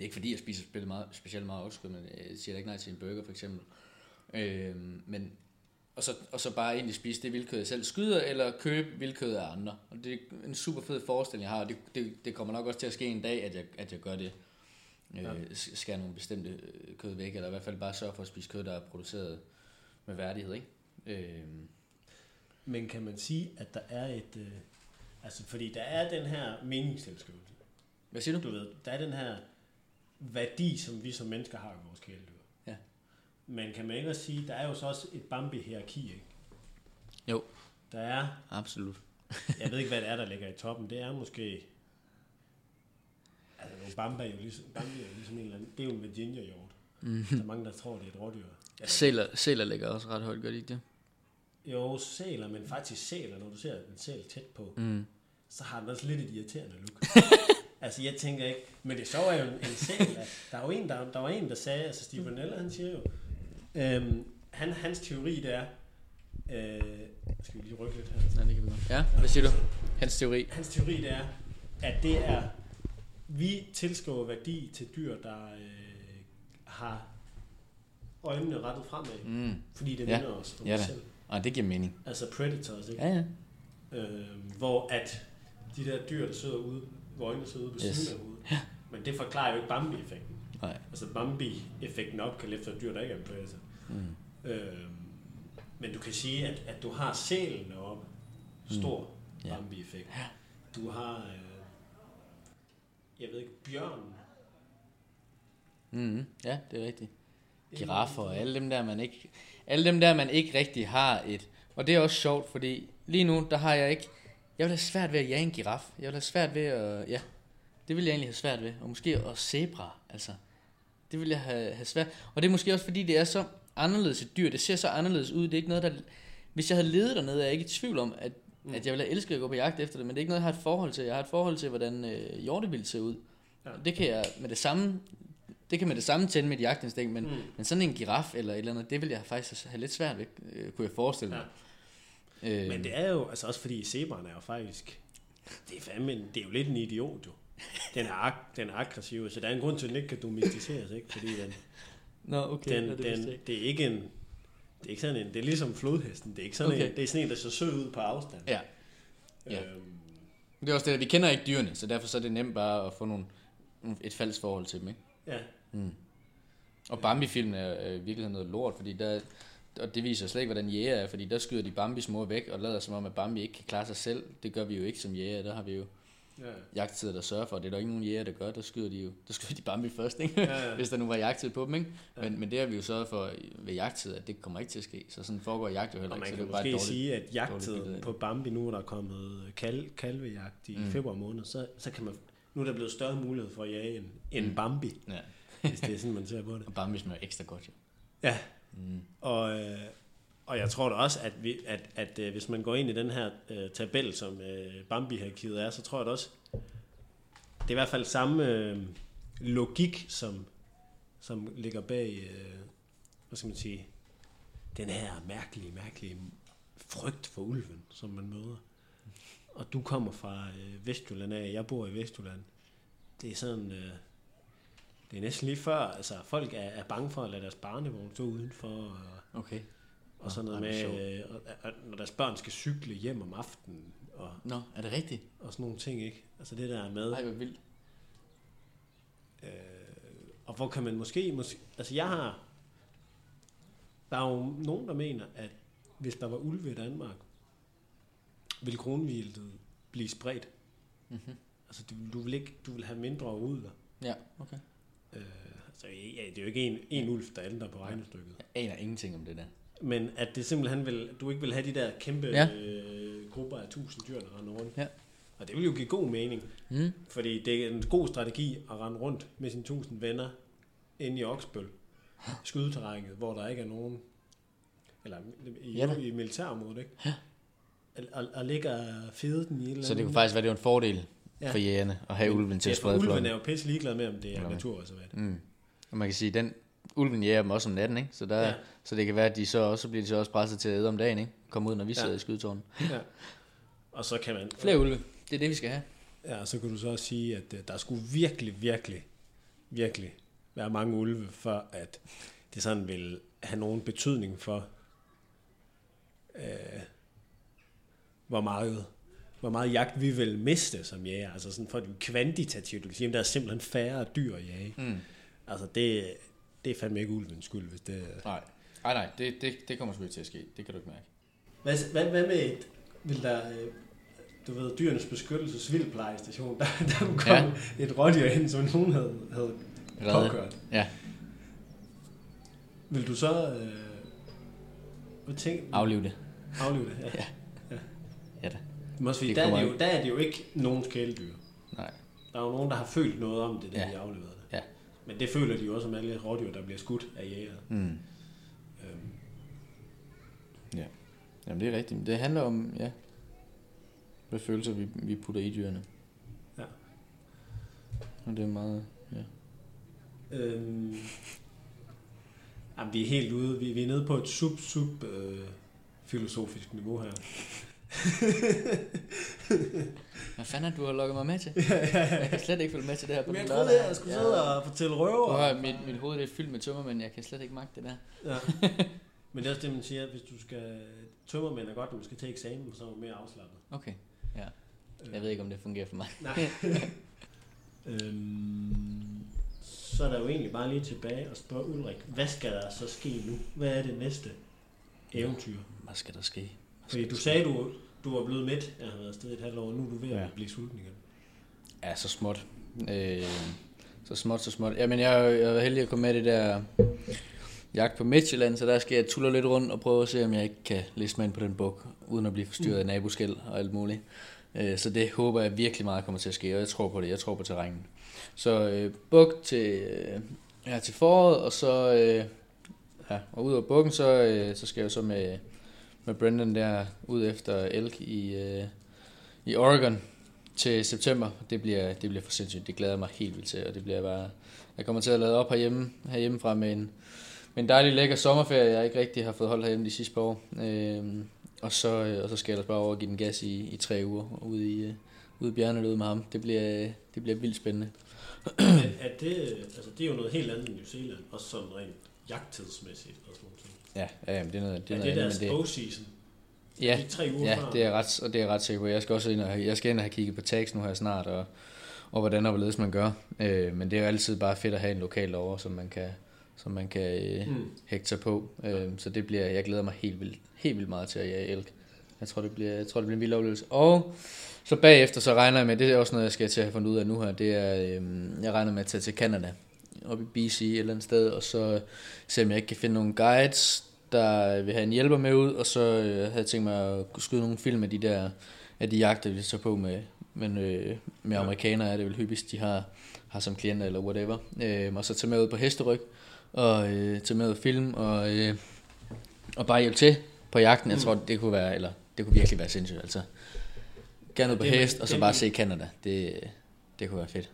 det er ikke fordi, jeg spiser meget, specielt meget oksekød, men jeg siger da ikke nej til en burger, for eksempel. Øh, men, og, så, og så bare egentlig spise det vildkød, jeg selv skyder, eller købe vildkød af andre. Og det er en super fed forestilling, jeg har, og det, det, det kommer nok også til at ske en dag, at jeg, at jeg gør det. Øh, Ja. skære nogle bestemte øh, kød væk, eller i hvert fald bare sørge for at spise kød, der er produceret med værdighed, ikke? Øh, Men kan man sige, at der er et... Øh, altså, fordi der er den her meningstilskrivelse. hvad siger du? Du ved, der er den her værdi, som vi som mennesker har i vores kæledyr. Ja. Men kan man ikke også sige, der er jo så også et Bambi-hierarki, ikke? Jo. Der er, Absolut. jeg ved ikke, hvad det er, der ligger i toppen. Det er måske... Altså, nu, Bamba er jo ligesom, Bambi er jo ligesom en eller anden... Det er jo en Virginia hjort. Mm. Der er mange, der tror, det er et rådyr. Ja, Sæler, sæler ligger også ret højt, gør de ikke det? jo, sæler, men faktisk sæler, når du ser en sæl tæt på, Mm. så har den også lidt et irriterende look. altså, jeg tænker ikke... Men det sjove er jo en, en sæl. Der, er jo en, der, der var en, der sagde... Altså, Steve Nella, han siger jo... Øhm, han, hans teori, det er... Øh, skal vi lige rykke lidt her? Ja, det kan vi godt. Ja, hvad siger du? Hans teori. Hans teori, det er, at det er... Vi tilskriver værdi til dyr, der øh, har øjnene rettet fremad, Mm. fordi det Ja. minder os om Ja os selv. Ah, det giver mening. Altså predators, ikke? Ja, ja. øh, hvor at de der dyr, der sidder ude, hvor øjnene sidder på Yes. siden af hovedet. Men det forklarer jo ikke Bambi-effekten. Nej. Altså Bambi-effekten opkaldt efter et dyr, der ikke er en predator. Mm. Øh, men du kan sige, at, at du har sælen deroppe. Stor Mm. Ja. Bambi-effekt. Du har, øh, jeg ved ikke, bjørnen. Mm. Ja, det er rigtigt. Giraffer og alle dem der, man ikke, alle dem der, man ikke rigtig har et. Og det er også sjovt, fordi lige nu, der har jeg ikke, jeg vil have svært ved at jage en giraf. Jeg vil have svært ved at, ja, det vil jeg egentlig have svært ved. Og måske også zebra, altså. Det vil jeg have, have svært. Og det er måske også fordi, det er så anderledes et dyr. Det ser så anderledes ud. Det er ikke noget, der... Hvis jeg havde levet dernede, er jeg ikke i tvivl om, at, mm. at jeg ville have elsket at gå på jagt efter det. Men det er ikke noget, jeg har et forhold til. Jeg har et forhold til, hvordan øh, hjortevild ser ud. Ja. Ja. Det kan jeg med det samme... Det kan med det samme tænde mit jagtinstinkt, men, mm. men sådan en giraf eller et eller andet, det vil jeg faktisk have lidt svært ved, øh, kunne jeg forestille mig. Ja. Øh, Men det er jo, altså også fordi zebraen er jo faktisk, det er fandme, en- det er jo lidt en idiot jo. Den er, ag- den er aggressiv, så der er en grund til, at den ikke kan domesticeres, ikke? Fordi den, Nå, okay. den, det den, det er ikke en, det er ikke sådan en, det er ligesom flodhesten, det er ikke sådan Okay. en, det er sådan en, der ser sød ud på afstand. Ja, Ja. Øhm, det er også det, at vi kender ikke dyrene, så derfor så er det nemt bare at få nogle, et falsk forhold til dem, ikke? ja. Og Bambi-filmen er øh, i virkeligheden noget lort, fordi der, og det viser slet ikke, hvordan jæger er, fordi der skyder de Bambis mor væk, og lader som om, at Bambi ikke kan klare sig selv. Det gør vi jo ikke som jæger, der har vi jo Ja. jagttider, der sørger for, det er der ikke nogen jæger, der gør, der skyder de jo, der skyder de Bambi først, ikke? Ja, ja. hvis der nu var jagttid på dem, ikke? Men, men det har vi jo sørget for ved jagttid, at det kommer ikke til at ske, så sådan foregår jagt jo heller Og ikke, man så kan det er måske dårligt. sige, at jagttiden på Bambi, nu er der kommet kal, kalvejagt i Mm. mm. februar måned, så, så kan man, nu er der blevet større mulighed for at jage en, en Mm. Bambi, Ja, hvis det er sådan, man ser på det. og Bambi smager ekstra godt jo. Ja, Mm. og, øh, og jeg tror da også, at, vi, at, at øh, hvis man går ind i den her øh, tabel, som øh, Bambi-hierarkiet er, så tror jeg da også, det er i hvert fald samme øh, logik, som, som ligger bag, øh, hvad skal man sige, den her mærkelige, mærkelige frygt for ulven, som man møder. Og du kommer fra øh, Vestjylland af, jeg bor i Vestjylland. Det er sådan, øh, det er næsten lige før, altså folk er, er bange for at lade deres barnevogn stå udenfor, og, Okay. og sådan noget med, øh, og, og, når deres børn skal cykle hjem om aftenen, og, Nå, er det rigtigt? og sådan nogle ting, ikke? Altså det der med, Nej, hvor vildt. øh, og hvor kan man måske, måske, altså jeg har, der er jo nogen, der mener, at hvis der var ulve i Danmark, ville kronvildet blive spredt. Mm-hmm. Altså du, du, vil ikke, du vil have mindre udler. Ja, okay. Øh, altså, ja, det er jo ikke en, en ulv, der ændrer på regnestykket. Jeg aner ingenting om det der. Men at det simpelthen vil, du ikke vil have de der kæmpe Ja. øh, grupper af tusind dyr, der render rundt. Ja. Og det vil jo give god mening, Mm. fordi det er en god strategi at rende rundt med sine tusind venner inde i Oksbøl, skydeterrænet, hvor der ikke er nogen, eller i, Ja i militærområdet, ikke? Ja. Og, og og fede den i et eller Så det kunne faktisk være, det var en fordel ja. Ja. for jægerne at have ulven til at ja, sprede ulven flokken. er jo pisse ligeglad med, om det er hvad? naturreservat. Mm. Og man kan sige, den ulven jæger dem også om natten, ikke? Så, der, ja. Ja. så det kan være, at de så også så bliver de så også presset til at æde om dagen, ikke? Komme ud, når vi sidder Ja. i skydetårnen. Ja. Og så kan man... Flere ulve. Det er det, vi skal have. Ja, så kan du så også sige, at øh, der skulle virkelig, virkelig, virkelig være mange ulve, for at det sådan vil have nogen betydning for, øh, hvor meget hvor meget jagt vi vil miste som jæger. Altså sådan for det kvantitativt, du kan sige, at der er simpelthen færre dyr at jage. Mm. Altså det, det er fandme ikke ulvens skyld, hvis det... Nej. Nej, nej, det, det, det kommer sgu ikke til at ske. Det kan du ikke mærke. Hvad, hvad, hvad med et, vil der, øh, du ved, dyrenes beskyttelses vildplejestation, der, der kunne komme ja. et rådyr ind, som nogen havde, havde Redde. påkørt. Ja, Vil du så, øh, hvad tænke, afliv det. aflive det? Ja. Ja. Men også fordi, Det der, er det jo, der er det jo ikke nogen kæledyr. Nej. Der er jo nogen, der har følt noget om det, da Ja. de afleverede det. Ja. Men det føler de jo også om alle rådyr, der bliver skudt af jæger. Mm. Øhm, Ja. Jamen, det er rigtigt. Det handler om, ja, hvad følelser vi, vi putter i dyrene. Ja. Og det er meget, ja. Øhm, jamen, vi er helt ude. Vi, vi er nede på et sub-sub øh, filosofisk niveau her. Hvad fanden er du har lukket mig med til? Jeg kan slet ikke følge med til det her på Men jeg troede, lørdag. jeg skulle sidde og fortælle røver. Prøv at høre, mit, mit hoved er fyldt med tømmer, men jeg kan slet ikke magte det der. Ja. Men det er også det, man siger, at hvis du skal... Tømmermænd er godt, når du skal til eksamen, så er du mere afslappet. Okay, ja. Jeg ved ikke, om det fungerer for mig. Nej. øhm, så er der jo egentlig bare lige tilbage og spørge Ulrik, hvad skal der så ske nu? Hvad er det næste eventyr? Hvad skal der ske? Skal du sagde, du, du var blevet midt. Jeg har været afsted i et halvt år, nu er du ved at Ja. blive sulten igen. Ja, så småt. Øh, så småt, så småt. Jamen, jeg, jeg været heldig at komme med det der jagt på Midtjylland, så der skal jeg tulle lidt rundt og prøve at se, om jeg ikke kan læse mig ind på den bog, uden at blive forstyrret af naboskæld og alt muligt. Øh, så det håber jeg virkelig meget kommer til at ske, og jeg tror på det. Jeg tror på terrænen. Så øh, buk til, øh, Ja, til foråret, og så... Øh, ja, og ud af bukken, så, øh, så skal jeg så med, med Brendan der ud efter elk i, øh, i Oregon til september. Det bliver, det bliver for sindssygt. Det glæder jeg mig helt vildt til, og det bliver bare... Jeg kommer til at lade op herhjemme, herhjemmefra med en, med en dejlig lækker sommerferie, jeg ikke rigtig har fået holdt herhjemme de sidste par år. Øh, og, så, øh, og så skal jeg ellers bare over og give den gas i, i tre uger ude i, øh, ude i bjergene ude med ham. Det bliver, øh, det bliver vildt spændende. er, er det, altså det er jo noget helt andet end New Zealand, også sådan rent jagttidsmæssigt og sådan noget. Ja, ja jamen, det er noget, Det det er, er det noget deres andet, men bow-season? Ja, De tre uger ja før? det er ret, og det er ret sikker på. Jeg skal også ind og, jeg skal ind og have kigget på tags nu her snart, og, og hvordan og hvorledes man gør. Øh, men det er jo altid bare fedt at have en lokal over, som man kan, som man kan øh, Mm. hægte sig på. Øh, så det bliver, jeg glæder mig helt vildt, helt vildt meget til at jage elk. Jeg tror, det bliver, jeg tror, det bliver en vild oplevelse. Og så bagefter, så regner jeg med, det er også noget, jeg skal til at have fundet ud af nu her, det er, øh, jeg regner med at tage til Canada, op i BC et eller andet sted, og så se, om jeg ikke kan finde nogle guides, der vil have en hjælper med ud, og så øh, havde jeg tænkt mig at skyde nogle film af de der, af de jagter, vi så på med, men, øh, med Ja. amerikanere er det vel hyppigst, de har, har som klienter eller whatever. Øh, og så tage med ud på hesteryg, og øh, tage med ud film, og, øh, og bare hjælpe til på jagten. Jeg Mm. tror, det kunne være, eller det kunne virkelig være sindssygt. Altså, gerne ud på hest, og så bare se Canada. Det, det kunne være fedt.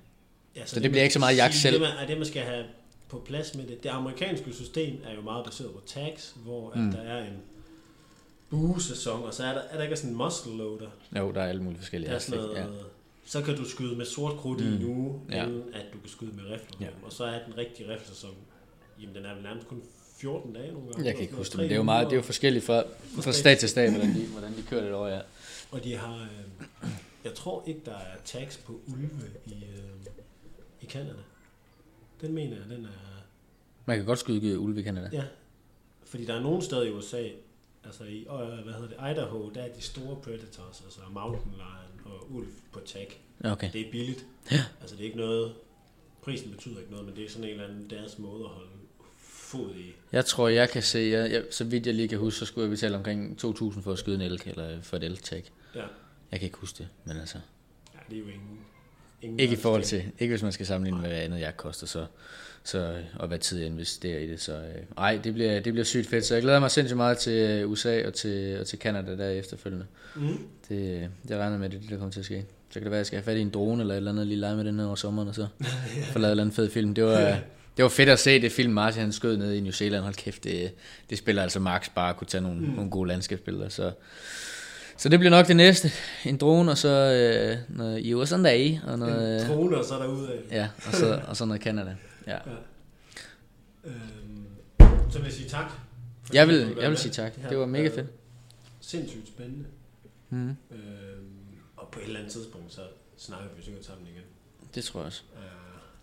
Ja, Så det bliver ikke så meget jagt selv. Det, man, er det, man skal have på plads med det. Det amerikanske system er jo meget baseret på tags, hvor mm. Mm. at der er en buesæson, og så er der, er der ikke sådan en muzzle loader. Jo, der er alle mulige forskellige. Der er sådan noget, ja. Så kan du skyde med sort krudt mm. i Mm. en uge, Ja. inden at du kan skyde med rifler. Ja. Og så er den rigtige riflesæson, jamen den er vel nærmest kun 14 dage nogle gange. Jeg kan ikke huske det, men det er jo meget, det er jo forskelligt fra, fra stat til stat, hvordan de, hvordan de kører det over, ja. Og de har, øh, jeg tror ikke, der er tags på ulve i, øh, i Canada. Den mener jeg, den er, Man kan godt skyde ulve i Canada. ja. Fordi der er nogle steder i USA, altså i, øh, hvad hedder det, Idaho, der er de store predators, altså mountain lion og ulv på tag. Okay. Det er billigt. Ja. Altså det er ikke noget, prisen betyder ikke noget, men det er sådan en eller anden deres måde at holde fod i. Jeg tror, jeg kan se, jeg, jeg, så vidt jeg lige kan huske, så skulle jeg betale omkring 2.000 for at skyde en elk, eller for et elk-tag. Ja. Jeg kan ikke huske det, men altså, Ja, det er jo ingen... ingen ikke i forhold til, ikke hvis man skal sammenligne med, hvad andet jeg koster, så, så, og hvad tid jeg investerer i det, så øh, ej, det bliver, det bliver sygt fedt, så jeg glæder mig sindssygt meget til øh, USA og til, og til Canada der efterfølgende. Mm. Det, regner jeg med, det er det, der kommer til at ske. Så kan det være, at jeg skal have fat i en drone eller et eller andet lige lege med den her over sommeren, og så få lavet en eller anden fed film. Det var, det var fedt at se det film, Martin han skød ned i New Zealand. Hold kæft, det, det spiller altså Max bare at kunne tage nogle, mm. nogle gode landskabsbilleder. Så, så det bliver nok det næste. En drone, og så øh, noget USA Day, og noget, En trone, og så derude af. ja, og så, og så noget Canada. Ja. Øhm, så vil jeg sige tak. Jeg vil, jeg vil sige tak. har Det var mega fedt. Sindssygt spændende. Mm. Øhm, og på et eller andet tidspunkt, så snakker vi sikkert sammen igen. Det tror jeg også. Øh,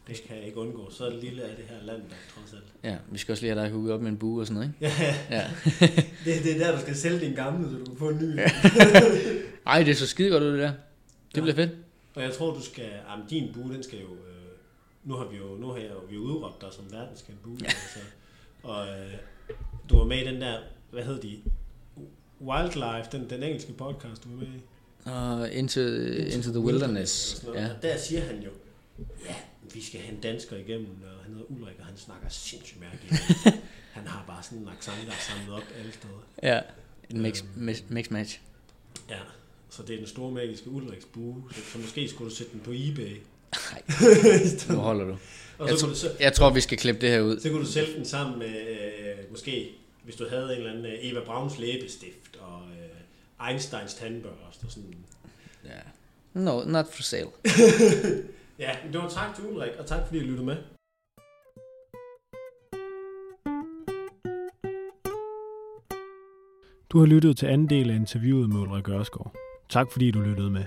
det kan jeg ikke undgå. Så lille er det her land, der trods alt. Ja, vi skal også lige have dig hugget op med en bue og sådan noget, ikke? Ja, Ja. det, det er der, du skal sælge din gamle, så du kan få en ny. Ej, det er så skide godt ud, det der. Det bliver fedt. Og jeg tror, du skal... Jamen, din bue, den skal jo... Øh, nu har vi jo, nu har jeg, jo- vi udråbt dig som verdenskendt bue. Altså, og øh, du var med i den der... Hvad hed de? Wildlife, den, den engelske podcast, du var med i. Og into, into the wilderness. noget. Ja. Og der siger han jo, ja, vi skal have en dansker igennem, og han hedder Ulrik, og han snakker sindssygt mærkeligt. han har bare sådan en accent, der er samlet op alle steder. Ja. En mix, Øhm. mix, mix match. Ja, så det er den store magiske Ulriks bue, så, så måske skulle du sætte den på eBay. Nej, nu holder du. Og Jeg, så, du, så, jeg tror, vi skal klippe det her ud. så kunne du sælge den sammen med, øh, måske, hvis du havde en eller anden øh, Eva Brauns læbestift, og øh, Einsteins tandbørste, og sådan. Ja. No, not for sale. Ja, det var tak til Ulrik, og tak fordi I lyttede med. Du har lyttet til anden del af interviewet med Ulrik Ørskov. Tak fordi du lyttede med.